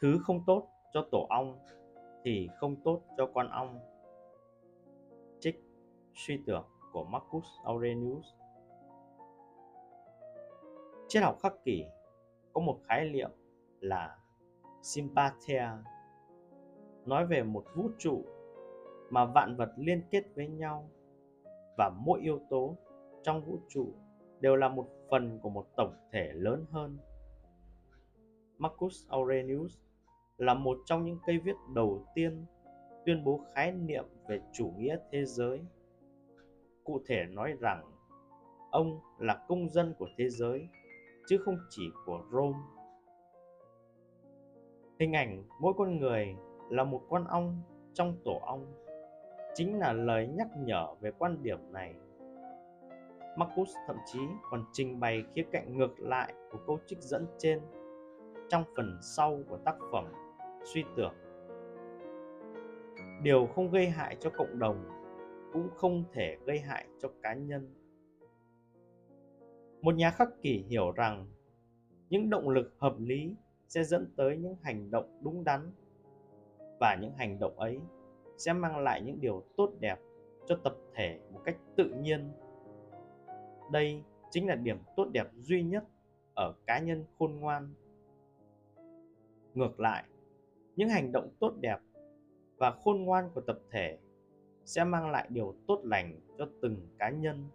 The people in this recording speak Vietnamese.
thứ không tốt cho tổ ong thì không tốt cho con ong. Trích suy tưởng của Marcus Aurelius. Triết học khắc kỷ có một khái niệm là sympathia. Nói về một vũ trụ mà vạn vật liên kết với nhau và mỗi yếu tố trong vũ trụ đều là một phần của một tổng thể lớn hơn. Marcus Aurelius là một trong những cây viết đầu tiên tuyên bố khái niệm về chủ nghĩa thế giới. Cụ thể nói rằng, ông là công dân của thế giới, chứ không chỉ của Rome. Hình ảnh mỗi con người là một con ong trong tổ ong, chính là lời nhắc nhở về quan điểm này. Marcus thậm chí còn trình bày khía cạnh ngược lại của câu trích dẫn trên trong phần sau của tác phẩm suy tưởng. Điều không gây hại cho cộng đồng cũng không thể gây hại cho cá nhân. Một nhà khắc kỷ hiểu rằng những động lực hợp lý sẽ dẫn tới những hành động đúng đắn và những hành động ấy sẽ mang lại những điều tốt đẹp cho tập thể một cách tự nhiên đây chính là điểm tốt đẹp duy nhất ở cá nhân khôn ngoan ngược lại. Những hành động tốt đẹp và khôn ngoan của tập thể sẽ mang lại điều tốt lành cho từng cá nhân.